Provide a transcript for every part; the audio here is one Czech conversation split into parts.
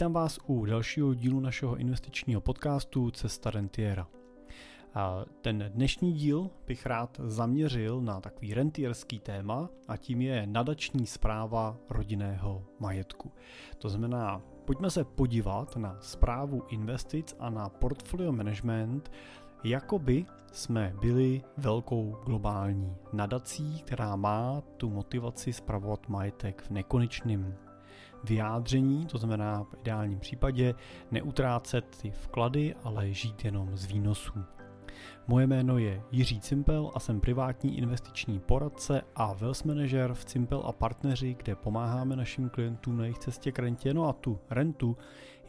Vítám vás u dalšího dílu našeho investičního podcastu Cesta Rentiera. Ten dnešní díl bych rád zaměřil na takový rentierský téma a tím je nadační zpráva rodinného majetku. To znamená, pojďme se podívat na zprávu investic a na portfolio management, jako by jsme byli velkou globální nadací, která má tu motivaci spravovat majetek v nekonečném vyjádření, to znamená v ideálním případě neutrácet ty vklady, ale žít jenom z výnosů. Moje jméno je Jiří Cimpel a jsem privátní investiční poradce a wealth manager v Cimpel a partneři, kde pomáháme našim klientům na jejich cestě k rentě, no a tu rentu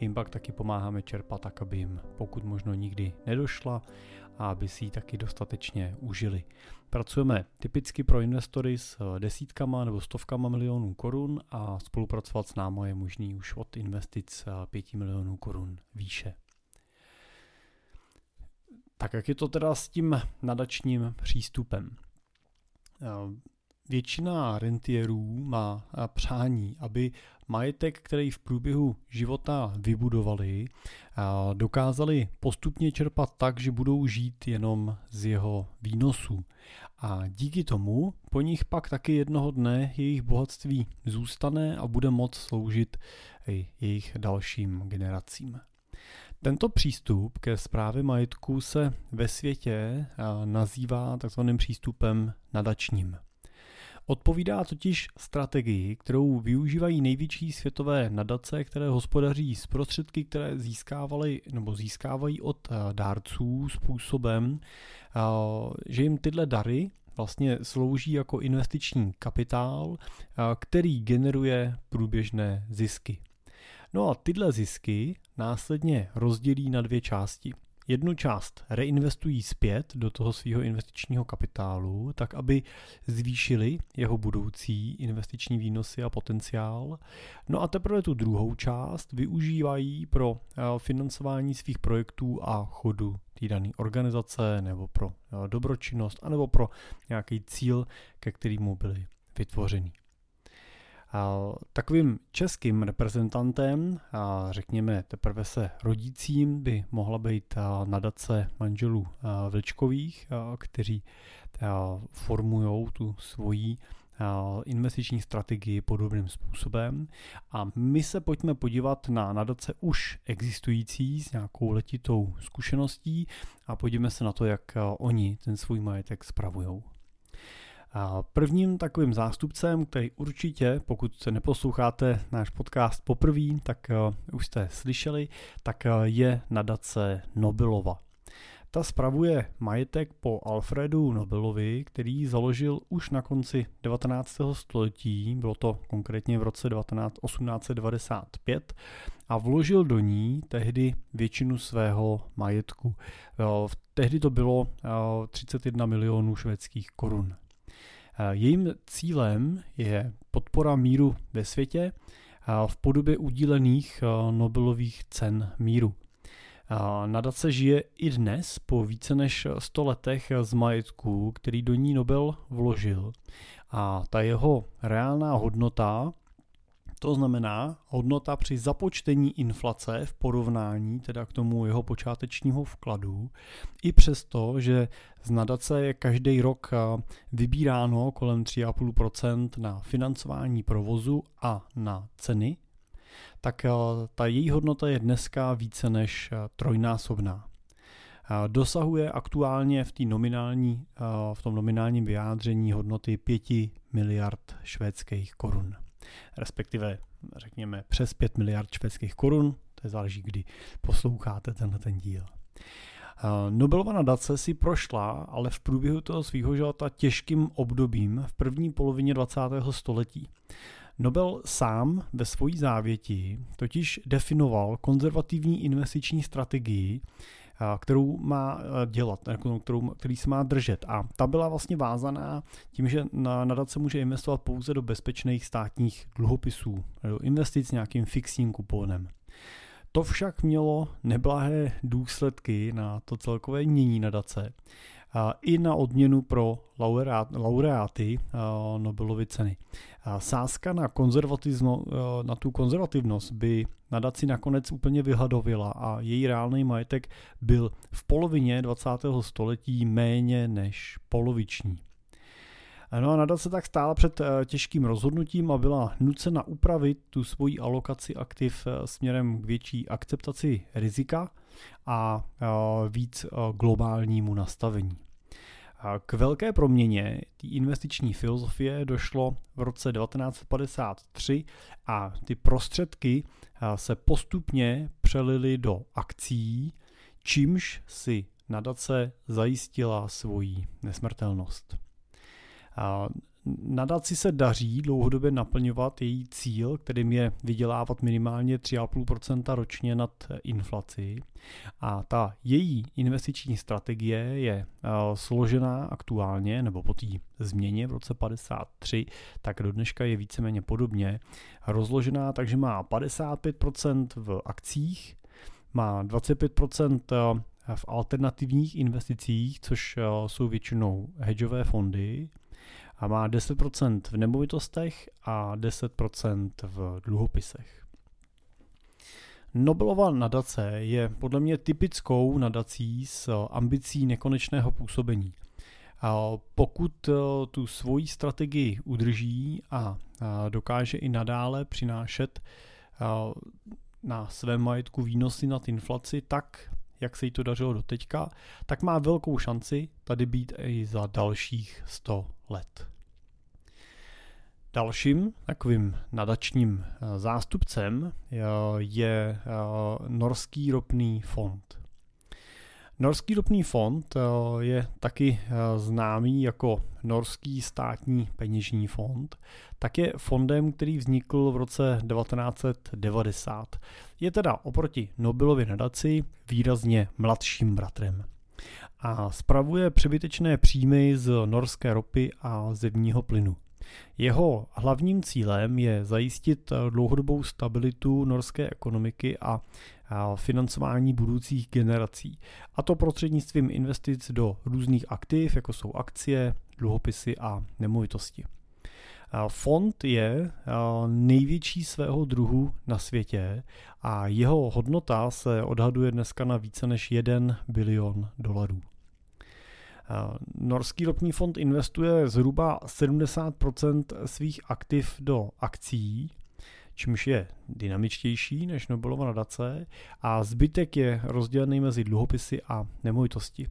jim pak taky pomáháme čerpat tak, aby jim pokud možno nikdy nedošla a aby si ji taky dostatečně užili. Pracujeme typicky pro investory s desítkama nebo stovkama milionů korun a spolupracovat s námi je možný už od investic 5 milionů korun výše. Tak jak je to teda s tím nadačním přístupem? Většina rentierů má přání, aby majetek, který v průběhu života vybudovali, dokázali postupně čerpat tak, že budou žít jenom z jeho výnosů. A díky tomu po nich pak taky jednoho dne jejich bohatství zůstane a bude moct sloužit i jejich dalším generacím. Tento přístup ke zprávě majetku se ve světě nazývá takzvaným přístupem nadačním. Odpovídá totiž strategii, kterou využívají největší světové nadace, které hospodaří z prostředky, které získávali nebo získávají od dárců způsobem, že jim tyhle dary vlastně slouží jako investiční kapitál, který generuje průběžné zisky. No a tyhle zisky následně rozdělí na dvě části. Jednu část reinvestují zpět do toho svého investičního kapitálu, tak aby zvýšili jeho budoucí investiční výnosy a potenciál. No a teprve tu druhou část využívají pro eh, financování svých projektů a chodu té dané organizace nebo pro eh, dobročinnost anebo pro nějaký cíl, ke kterému byly vytvořeny. Takovým českým reprezentantem, řekněme teprve se rodícím, by mohla být nadace manželů Vlčkových, kteří formují tu svoji investiční strategii podobným způsobem. A my se pojďme podívat na nadace už existující s nějakou letitou zkušeností a podívejme se na to, jak oni ten svůj majetek spravují. Prvním takovým zástupcem, který určitě, pokud se neposloucháte náš podcast poprvé, tak uh, už jste slyšeli, tak uh, je nadace Nobelova. Ta spravuje majetek po Alfredu Nobelovi, který založil už na konci 19. století, bylo to konkrétně v roce 1895, a vložil do ní tehdy většinu svého majetku. Tehdy to bylo 31 milionů švédských korun. Eh, jejím cílem je podpora míru ve světě eh, v podobě udílených eh, Nobelových cen míru. Nadace žije i dnes po více než 100 letech z majetku, který do ní Nobel vložil. A ta jeho reálná hodnota to znamená hodnota při započtení inflace v porovnání teda k tomu jeho počátečního vkladu, i přesto, že z nadace je každý rok eh, vybíráno kolem 3,5% na financování provozu a na ceny, tak eh, ta její hodnota je dneska více než eh, trojnásobná. Dosahuje aktuálně v, nominální, v tom nominálním vyjádření hodnoty 5 miliard švédských korun respektive řekněme přes 5 miliard švédských korun, to je záleží, kdy posloucháte tenhle ten díl. Nobelova nadace si prošla, ale v průběhu toho svého života těžkým obdobím v první polovině 20. století. Nobel sám ve svojí závěti totiž definoval konzervativní investiční strategii, kterou má dělat, jako kterou, který se má držet. A ta byla vlastně vázaná tím, že na nadace může investovat pouze do bezpečných státních dluhopisů, do investic s nějakým fixním kuponem. To však mělo neblahé důsledky na to celkové mění nadace, i na odměnu pro laureáty Nobelovy ceny. Sázka na, na tu konzervativnost by nadaci nakonec úplně vyhladovila a její reálný majetek byl v polovině 20. století méně než poloviční. No a nadace tak stála před eh, těžkým rozhodnutím a byla nucena upravit tu svoji alokaci aktiv eh, směrem k větší akceptaci rizika a víc globálnímu nastavení. K velké proměně té investiční filozofie došlo v roce 1953 a ty prostředky se postupně přelily do akcí, čímž si nadace zajistila svoji nesmrtelnost. Nadaci se daří dlouhodobě naplňovat její cíl, kterým je vydělávat minimálně 3,5% ročně nad inflaci. A ta její investiční strategie je složená aktuálně, nebo po té změně v roce 53, tak do dneška je víceméně podobně rozložená, takže má 55% v akcích, má 25% v alternativních investicích, což jsou většinou hedžové fondy, a má 10% v nemovitostech a 10% v dluhopisech. Nobelova nadace je podle mě typickou nadací s ambicí nekonečného působení. Pokud eh, tu svoji strategii udrží a dokáže i nadále přinášet na svém majetku výnosy nad inflaci tak, jak se jí to dařilo do teďka, tak má velkou šanci tady být i za dalších 100 let. Dalším takovým nadačním eh, zástupcem eh, je eh, Norský ropný fond. Norský ropný fond je taky známý jako Norský státní peněžní fond, tak je fondem, který vznikl v roce 1990. Je teda oproti Nobelově nadaci výrazně mladším bratrem a spravuje přebytečné příjmy z norské ropy a zemního plynu. Jeho hlavním cílem je zajistit dlouhodobou stabilitu norské ekonomiky a financování budoucích generací. A to prostřednictvím investic do různých aktiv, jako jsou akcie, dluhopisy a nemovitosti. Fond je největší svého druhu na světě a jeho hodnota se odhaduje dneska na více než 1 bilion dolarů. Norský ropný fond investuje zhruba 70% svých aktiv do akcí, čímž je dynamičtější než Nobelova nadace a zbytek je rozdělený mezi dluhopisy a nemovitosti.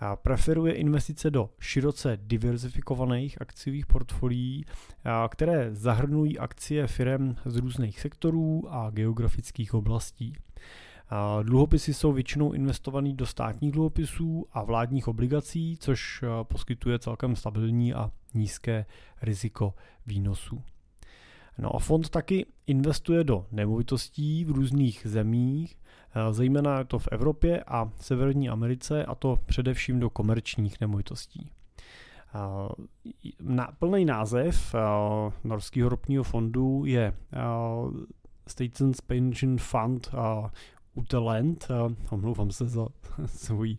A preferuje investice do široce diverzifikovaných akciových portfolií, které zahrnují akcie firm z různých sektorů a geografických oblastí. Dluhopisy jsou většinou investovaný do státních dluhopisů a vládních obligací, což eh, poskytuje celkem stabilní a nízké riziko výnosů. No a fond taky investuje do nemovitostí v různých zemích, eh, zejména to v Evropě a Severní Americe, a to především do komerčních nemovitostí. Eh, na, plný název Norského ropního fondu je Statens Pension Fund Uteland, omlouvám se za svoji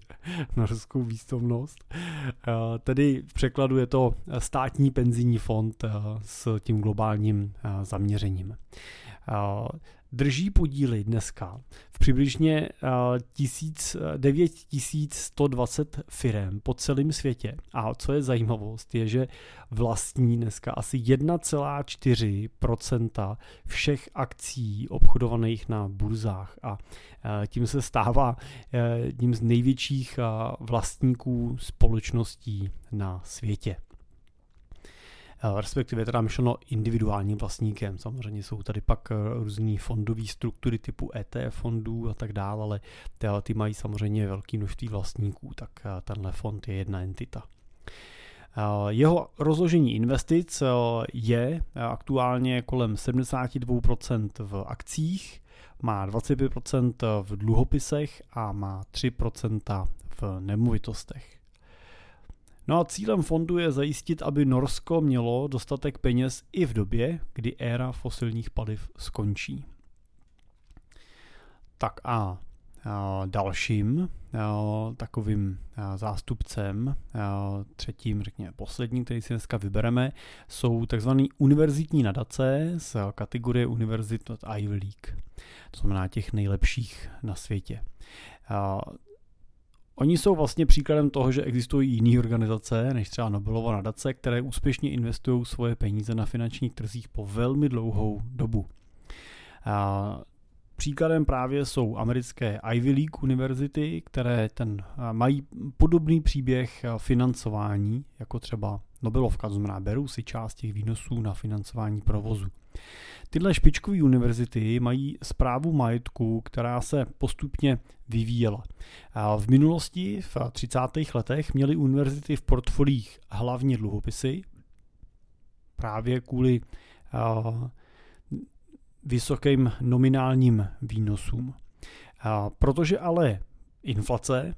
norskou výstovnost, tedy v překladu je to státní penzijní fond s tím globálním zaměřením drží podíly dneska v přibližně 9120 eh, firm po celém světě. A co je zajímavost, je, že vlastní dneska asi 1,4% všech akcí obchodovaných na burzách a eh, tím se stává eh, jedním z největších vlastníků společností na světě. Eh, respektive teda myšleno individuálním vlastníkem. Samozřejmě jsou tady pak eh, různé fondové struktury typu ETF fondů a tak dále, ale ty mají samozřejmě velké množství vlastníků, tak eh, tenhle fond je jedna entita. Jeho rozložení investic je aktuálně kolem 72% v akcích, má 25% v dluhopisech a má 3% v nemovitostech. No a cílem fondu je zajistit, aby Norsko mělo dostatek peněz i v době, kdy éra fosilních paliv skončí. Tak a dalším takovým zástupcem, třetím, řekněme posledním, který si dneska vybereme, jsou tzv. univerzitní nadace z kategorie univerzit od Ivy League. To znamená těch nejlepších na světě. Oni jsou vlastně příkladem toho, že existují jiné organizace, než třeba Nobelova nadace, které úspěšně investují svoje peníze na finančních trzích po velmi dlouhou dobu. Příkladem právě jsou americké Ivy League univerzity, které ten, mají podobný příběh financování, jako třeba Nobelovka, to znamená berou si část těch výnosů na financování provozu. Tyhle špičkové univerzity mají zprávu majetku, která se postupně vyvíjela. V minulosti, v 30. letech, měly univerzity v portfolích hlavně dluhopisy, právě kvůli vysokým nominálním výnosům. Protože ale inflace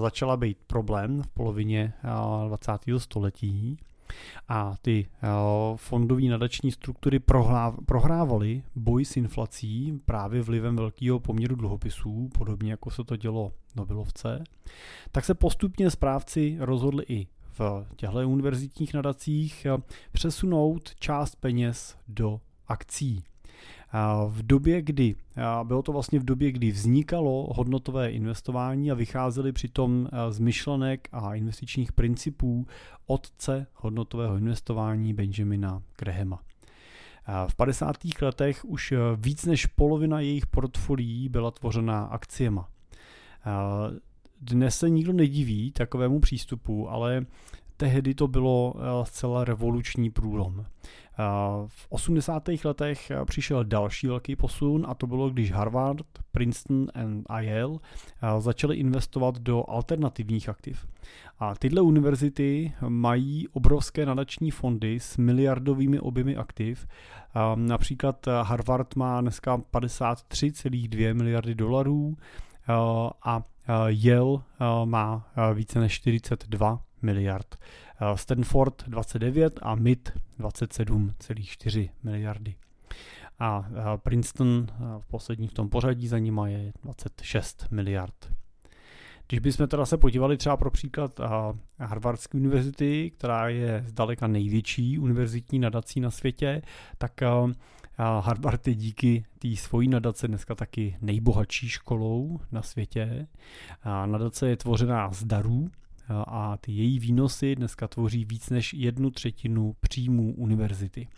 začala být problém v polovině 20. století a ty fondové nadační struktury prohrávaly boj s inflací právě vlivem velkého poměru dluhopisů, podobně jako se to dělo Nobelovce, tak se postupně správci rozhodli i v těchto univerzitních nadacích přesunout část peněz do akcí. V době, kdy, bylo to vlastně v době, kdy vznikalo hodnotové investování a vycházely přitom z myšlenek a investičních principů otce hodnotového investování Benjamina Grahama. V 50. letech už víc než polovina jejich portfolií byla tvořena akciema. Dnes se nikdo nediví takovému přístupu, ale tehdy to bylo zcela revoluční průlom. V 80. letech přišel další velký posun a to bylo, když Harvard, Princeton a Yale začaly investovat do alternativních aktiv. A tyhle univerzity mají obrovské nadační fondy s miliardovými objemy aktiv. Například Harvard má dneska 53,2 miliardy dolarů a Yale má více než 42 miliard. Eh, Stanford 29 a MIT 27,4 miliardy. A eh, Princeton eh, v poslední v tom pořadí za nima je 26 miliard. Když bychom teda se podívali třeba pro příklad Harvardské univerzity, která je zdaleka největší univerzitní nadací na světě, tak Harvard je díky té svojí nadace dneska taky nejbohatší školou na světě. Nadace je tvořená z darů, a ty její výnosy dneska tvoří víc než jednu třetinu příjmů univerzity.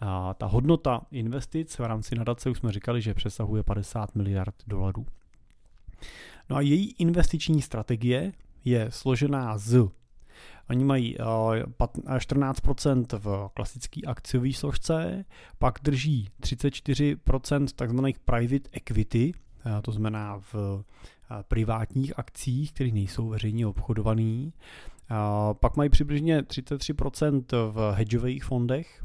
A ta hodnota investic v rámci nadace už jsme říkali, že přesahuje 50 miliard dolarů. No a její investiční strategie je složená z Oni mají 14% v klasické akciové složce, pak drží 34% takzvaných private equity, to znamená v privátních akcích, které nejsou veřejně obchodované. Pak mají přibližně 33% v hedžových fondech,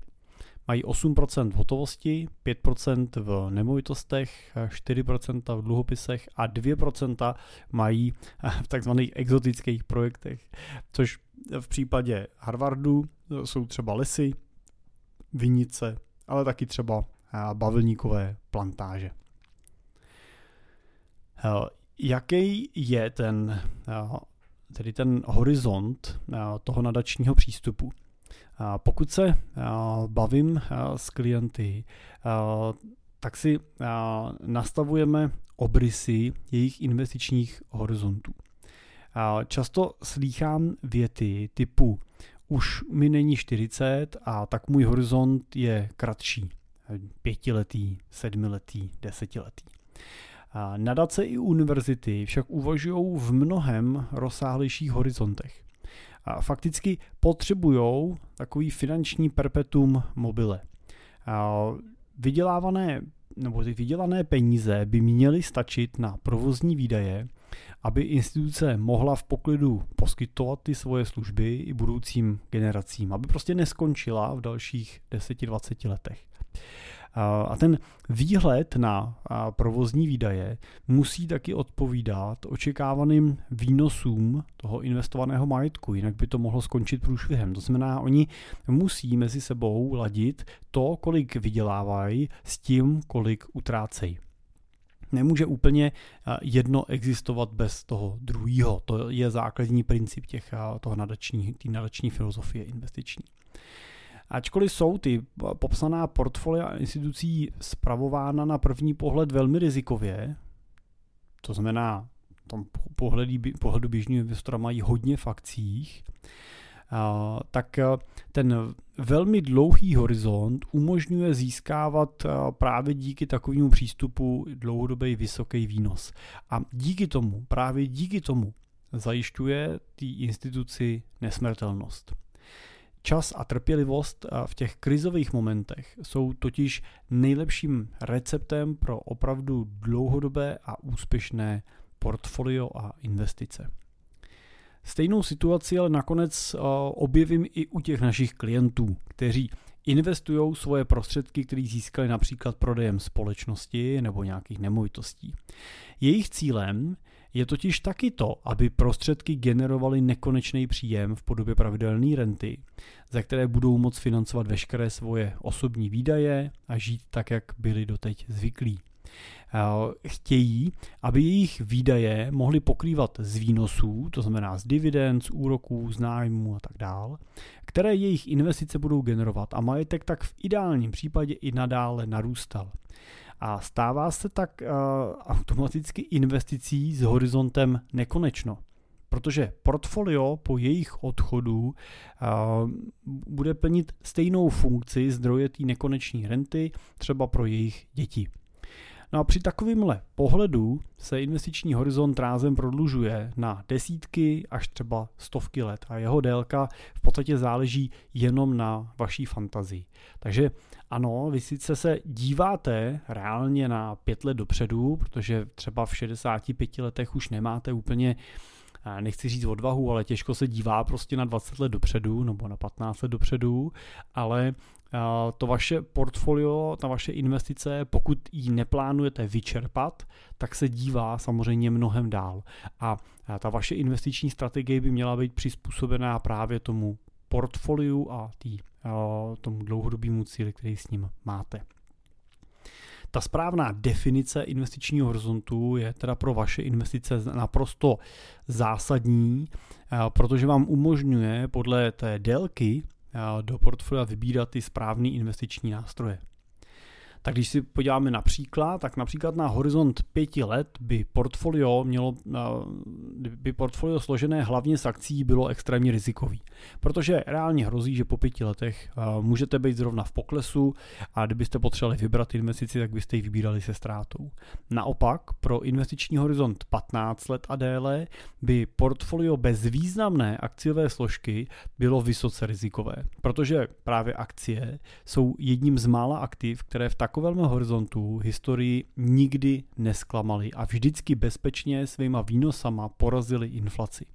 mají 8% v hotovosti, 5% v nemovitostech, 4% v dluhopisech a 2% mají v takzvaných exotických projektech, což v případě Harvardu jsou třeba lesy, vinice, ale taky třeba bavlníkové plantáže jaký je ten, eh, tedy ten horizont eh, toho nadačního přístupu? Pokud se eh, bavím s klienty, tak si nastavujeme obrysy jejich investičních horizontů. Často slýchám věty typu už mi není 40 a tak můj horizont je kratší, pětiletý, sedmiletý, desetiletý. Nadace i univerzity však uvažují v mnohem rozsáhlejších horizontech. A fakticky potřebují takový finanční perpetuum mobile. A vydělávané nebo ty vydělané peníze by měly stačit na provozní výdaje, aby instituce mohla v poklidu poskytovat ty svoje služby i budoucím generacím, aby prostě neskončila v dalších 10-20 letech. A ten výhled na provozní výdaje musí taky odpovídat očekávaným výnosům toho investovaného majetku, jinak by to mohlo skončit průšvihem. To znamená, oni musí mezi sebou ladit to, kolik vydělávají, s tím, kolik utrácejí. nemůže úplně jedno existovat bez toho druhého. To je základní princip těch, toho nadační, nadační filozofie investiční. Ačkoliv jsou ty popsaná portfolia institucí spravována na první pohled velmi rizikově, to znamená, tom pohledu, pohledu běžného investora mají hodně v akcích, tak ten velmi dlouhý horizont umožňuje získávat právě díky takovému přístupu dlouhodobý vysoký výnos. A díky tomu, právě díky tomu, zajišťuje té instituci nesmrtelnost. Čas a trpělivost v těch krizových momentech jsou totiž nejlepším receptem pro opravdu dlouhodobé a úspěšné portfolio a investice. Stejnou situaci ale nakonec objevím i u těch našich klientů, kteří investují svoje prostředky, které získali například prodejem společnosti nebo nějakých nemovitostí. Jejich cílem je totiž taky to, aby prostředky generovaly nekonečný příjem v podobě pravidelné renty, za které budou moct financovat veškeré svoje osobní výdaje a žít tak, jak byli doteď zvyklí. Chtějí, aby jejich výdaje mohly pokrývat z výnosů, to znamená z dividend, z úroků, z nájmu a tak dál, které jejich investice budou generovat a majetek tak v ideálním případě i nadále narůstal a stává se tak uh, automaticky investicí s horizontem nekonečno. Protože portfolio po jejich odchodu uh, bude plnit stejnou funkci zdroje té nekoneční renty, třeba pro jejich děti. No a při takovémhle pohledu se investiční horizont rázem prodlužuje na desítky až třeba stovky let a jeho délka v podstatě záleží jenom na vaší fantazii. Takže ano, vy sice se díváte reálně na pět let dopředu, protože třeba v 65 letech už nemáte úplně nechci říct odvahu, ale těžko se dívá prostě na 20 let dopředu nebo na 15 let dopředu, ale to vaše portfolio, ta vaše investice, pokud ji neplánujete vyčerpat, tak se dívá samozřejmě mnohem dál. A ta vaše investiční strategie by měla být přizpůsobená právě tomu portfoliu a tý, tomu dlouhodobému cíli, který s ním máte. Ta správná definice investičního horizontu je teda pro vaše investice naprosto zásadní, protože vám umožňuje podle té délky do portfolia vybírat ty správné investiční nástroje. Tak když si podíváme například, tak například na horizont pěti let by portfolio mělo, by portfolio složené hlavně z akcí bylo extrémně rizikový. Protože reálně hrozí, že po pěti letech můžete být zrovna v poklesu a kdybyste potřebovali vybrat investici, tak byste ji vybírali se ztrátou. Naopak pro investiční horizont 15 let a déle by portfolio bez významné akciové složky bylo vysoce rizikové. Protože právě akcie jsou jedním z mála aktiv, které v tak takovém horizontu historii nikdy nesklamali a vždycky bezpečně svýma výnosama porazili inflaci.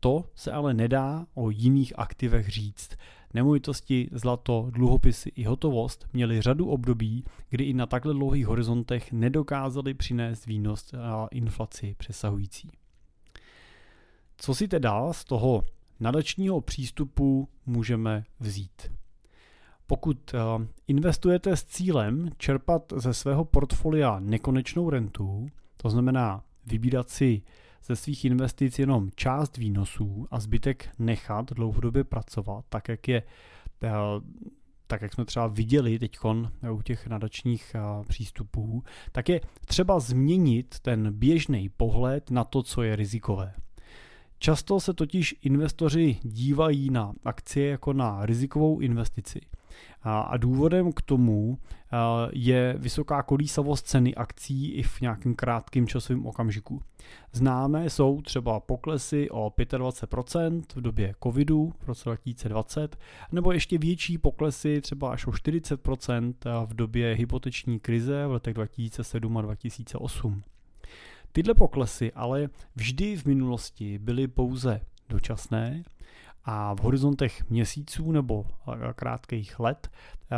To se ale nedá o jiných aktivech říct. Nemovitosti, zlato, dluhopisy i hotovost měly řadu období, kdy i na takhle dlouhých horizontech nedokázali přinést výnos a inflaci přesahující. Co si teda z toho nadačního přístupu můžeme vzít? Pokud eh, investujete s cílem čerpat ze svého portfolia nekonečnou rentu, to znamená vybírat si ze svých investic jenom část výnosů a zbytek nechat dlouhodobě pracovat, tak jak je eh, tak jak jsme třeba viděli teď u těch nadačních eh, přístupů, tak je třeba změnit ten běžný pohled na to, co je rizikové. Často se totiž investoři dívají na akcie jako na rizikovou investici. A důvodem k tomu je vysoká kolísavost ceny akcí i v nějakém krátkém časovém okamžiku. Známé jsou třeba poklesy o 25% v době covidu v roce 2020, nebo ještě větší poklesy třeba až o 40% v době hypoteční krize v letech 2007 a 2008. Tyhle poklesy ale vždy v minulosti byly pouze dočasné a v horizontech měsíců nebo krátkých let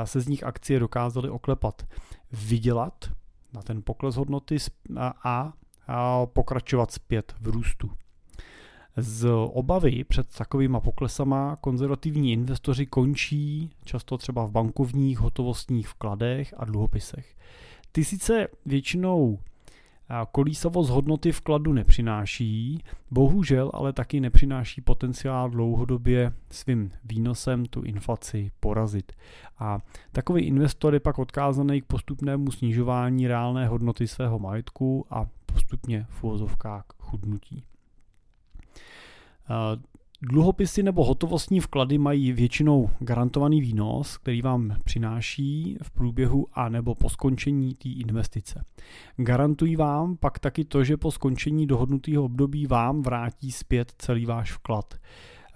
se z nich akcie dokázaly oklepat, vydělat na ten pokles hodnoty a pokračovat zpět v růstu. Z obavy před takovýma poklesama konzervativní investoři končí často třeba v bankovních hotovostních vkladech a dluhopisech. Ty sice většinou kolísavost hodnoty vkladu nepřináší, bohužel ale taky nepřináší potenciál dlouhodobě svým výnosem tu inflaci porazit. A takový investor je pak odkázaný k postupnému snižování reálné hodnoty svého majetku a postupně v úvozovkách chudnutí. Dluhopisy nebo hotovostní vklady mají většinou garantovaný výnos, který vám přináší v průběhu a nebo po skončení té investice. Garantují vám pak taky to, že po skončení dohodnutého období vám vrátí zpět celý váš vklad.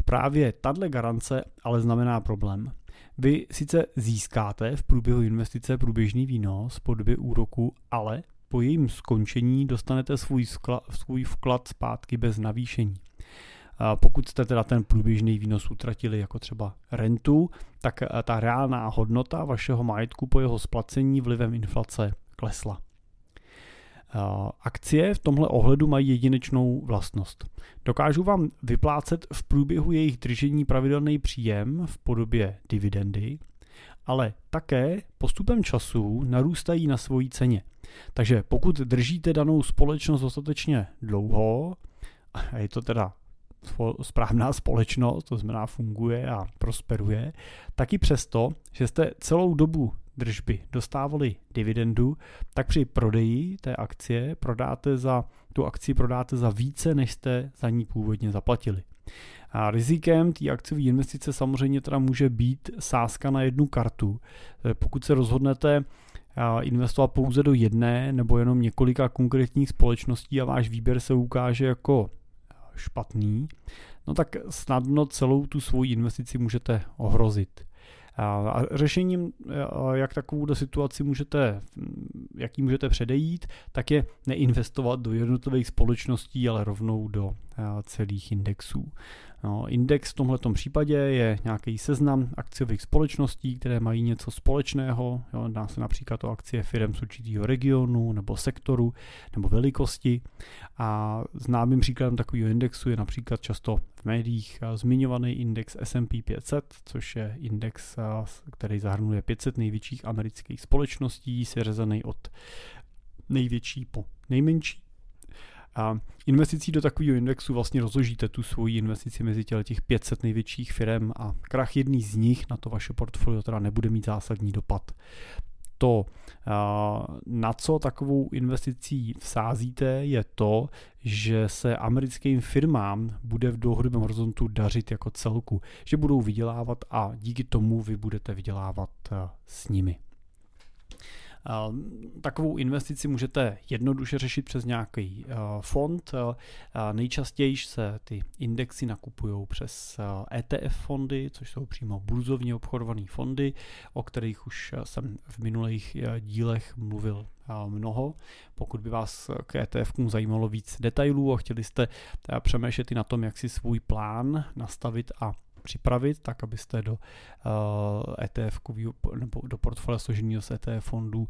Právě tahle garance ale znamená problém. Vy sice získáte v průběhu investice průběžný výnos po době úroku, ale po jejím skončení dostanete svůj, skla, svůj vklad zpátky bez navýšení. Pokud jste teda ten průběžný výnos utratili jako třeba rentu, tak eh, ta reálná hodnota vašeho majetku po jeho splacení vlivem inflace klesla. Akcie v tomhle ohledu mají jedinečnou vlastnost. Dokážu vám vyplácet v průběhu jejich držení pravidelný příjem v podobě dividendy, ale také postupem času narůstají na svojí ceně. Takže pokud držíte danou společnost dostatečně dlouho, a je to teda správná společnost, to znamená funguje a prosperuje, tak i přesto, že jste celou dobu držby dostávali dividendu, tak při prodeji té akcie prodáte za, tu akci prodáte za více, než jste za ní původně zaplatili. A rizikem té akciové investice samozřejmě teda může být sázka na jednu kartu. Pokud se rozhodnete investovat pouze do jedné nebo jenom několika konkrétních společností a váš výběr se ukáže jako špatný, no tak snadno celou tu svoji investici můžete ohrozit. A řešením, jak takovou situaci můžete, jaký můžete předejít, tak je neinvestovat do jednotlivých společností, ale rovnou do celých indexů. No, index v tomto případě je nějaký seznam akciových společností, které mají něco společného. Jo, dá se například o akcie firm z určitého regionu nebo sektoru nebo velikosti. A známým příkladem takového indexu je například často v médiích zmiňovaný index S&P 500, což je index, který zahrnuje 500 největších amerických společností, seřazený od největší po nejmenší. A investicí do takového indexu vlastně rozložíte tu svoji investici mezi těch 500 největších firm a krach jedný z nich na to vaše portfolio teda nebude mít zásadní dopad. To, na co takovou investicí vsázíte, je to, že se americkým firmám bude v dlouhodobém horizontu dařit jako celku, že budou vydělávat a díky tomu vy budete vydělávat s nimi. Takovou investici můžete jednoduše řešit přes nějaký fond. Nejčastěji se ty indexy nakupují přes ETF fondy, což jsou přímo burzovně obchodované fondy, o kterých už jsem v minulých dílech mluvil mnoho. Pokud by vás k ETF zajímalo víc detailů a chtěli jste přemýšlet i na tom, jak si svůj plán nastavit a připravit, tak abyste do uh, eh, ETF nebo do portfolia složeného z ETF fondů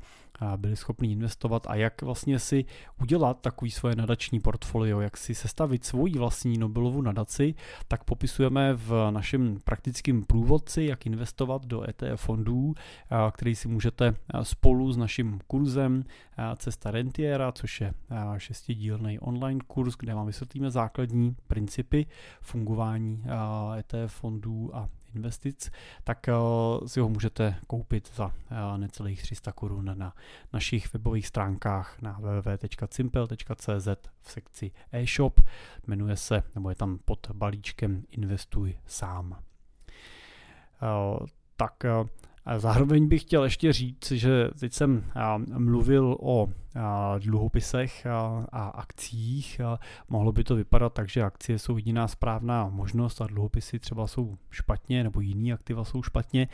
uh, byli schopni investovat. A jak vlastně si udělat takový svoje nadační portfolio, jak si sestavit svoji vlastní Nobelovu nadaci, tak popisujeme v našem praktickém průvodci, jak investovat do ETF fondů, uh, který si můžete spolu s naším kurzem Cesta Rentiera, což je šestidílný online kurz, kde vám vysvětlíme základní principy fungování ETF fondů a investic, tak eh, si ho můžete koupit za eh, necelých 300 korun na našich webových stránkách na www.cimpel.cz v sekci e-shop. Jmenuje se, nebo je tam pod balíčkem Investuj sám. Eh, tak a zároveň bych chtěl ještě říct, že teď jsem mluvil o dluhopisech a akcích. Mohlo by to vypadat tak, že akcie jsou jediná správná možnost a dluhopisy třeba jsou špatně nebo jiný aktiva jsou špatně.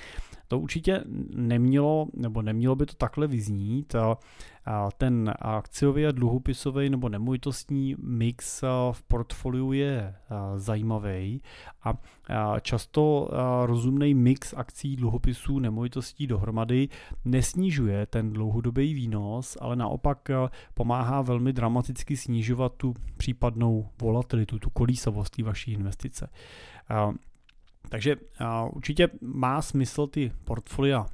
To určitě nemělo, nebo nemělo by to takhle vyznít. Ten akciový a dluhopisový nebo nemovitostní mix v portfoliu je zajímavý a často rozumný mix akcí, dluhopisů, nemovitostí dohromady nesnižuje ten dlouhodobý výnos, ale naopak pomáhá velmi dramaticky snižovat tu případnou volatilitu, tu kolísavost vaší investice. Takže uh, určitě má smysl ty portfolia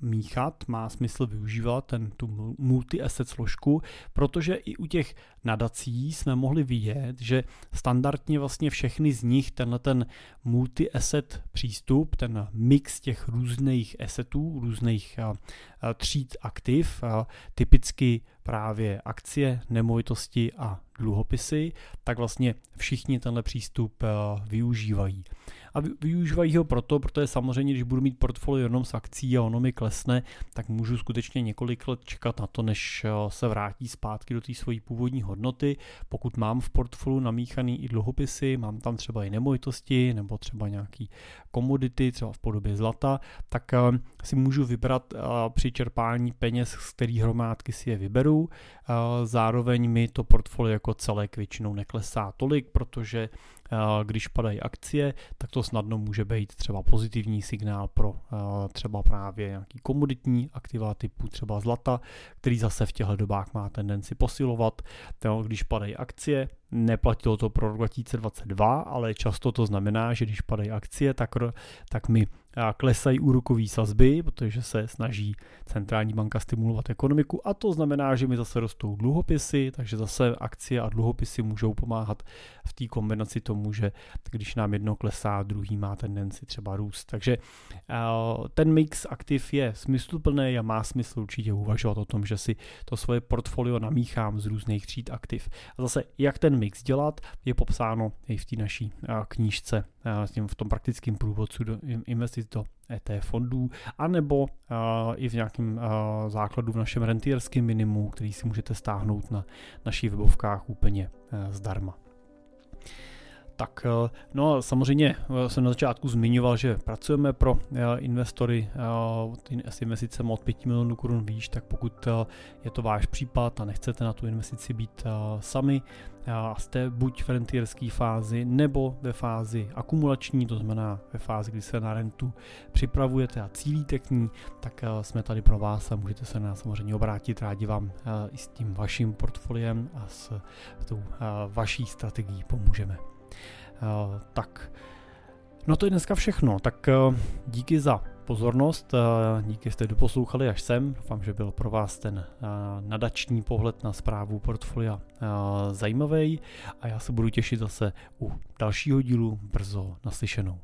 míchat, má smysl využívat ten, tu multi-asset složku, protože i u těch nadací jsme mohli vidět, že standardně vlastně všechny z nich tenhle ten multi-asset přístup, ten mix těch různých assetů, různých tříd aktiv, typicky právě akcie, nemovitosti a dluhopisy, tak vlastně všichni tenhle přístup využívají. A využívají ho proto, protože samozřejmě, když budu mít portfolio jenom s akcí a ono klesne, tak můžu skutečně několik let čekat na to, než eh, se vrátí zpátky do té své původní hodnoty. Pokud mám v portfoliu namíchaný i dluhopisy, mám tam třeba i nemovitosti nebo třeba nějaký komodity, třeba v podobě zlata, tak eh, si můžu vybrat eh, při čerpání peněz, z kterých hromádky si je vyberu. Zároveň mi to portfolio jako celek většinou neklesá tolik, protože když padají akcie, tak to snadno může být třeba pozitivní signál pro třeba právě nějaký komoditní aktiva typu třeba zlata, který zase v těchto dobách má tendenci posilovat. Když padají akcie, neplatilo to pro rok 2022, ale často to znamená, že když padají akcie, tak, tak mi klesají úrokové sazby, protože se snaží centrální banka stimulovat ekonomiku a to znamená, že mi zase rostou dluhopisy, takže zase akcie a dluhopisy můžou pomáhat v té kombinaci tomu, že když nám jedno klesá, druhý má tendenci třeba růst. Takže ten mix aktiv je smysluplný a má smysl určitě uvažovat o tom, že si to svoje portfolio namíchám z různých tříd aktiv. A zase, jak ten mix dělat, je popsáno i v té naší knížce s tím v tom praktickém průvodcu do investic do ETF fondů, anebo i v nějakém základu v našem rentierském minimu, který si můžete stáhnout na našich webovkách úplně zdarma. Tak eh, no samozřejmě eh, jsem na začátku zmiňoval, že pracujeme pro eh, investory s investicemi od 5 milionů korun výš, tak pokud je to váš případ a nechcete na tu investici být sami, jste buď v rentierské fázi nebo ve fázi akumulační, to znamená ve fázi, kdy se na rentu připravujete a cílíte k ní, tak jsme tady pro vás a můžete se na nás samozřejmě obrátit. Rádi vám i s tím vaším portfoliem a s tou vaší strategií pomůžeme. Eh, tak, no to je dneska všechno. Tak eh, díky za pozornost, eh, díky, jste doposlouchali až sem. Doufám, že byl pro vás ten nadační pohled na zprávu portfolia zajímavý a já se budu těšit zase u dalšího dílu brzo naslyšenou.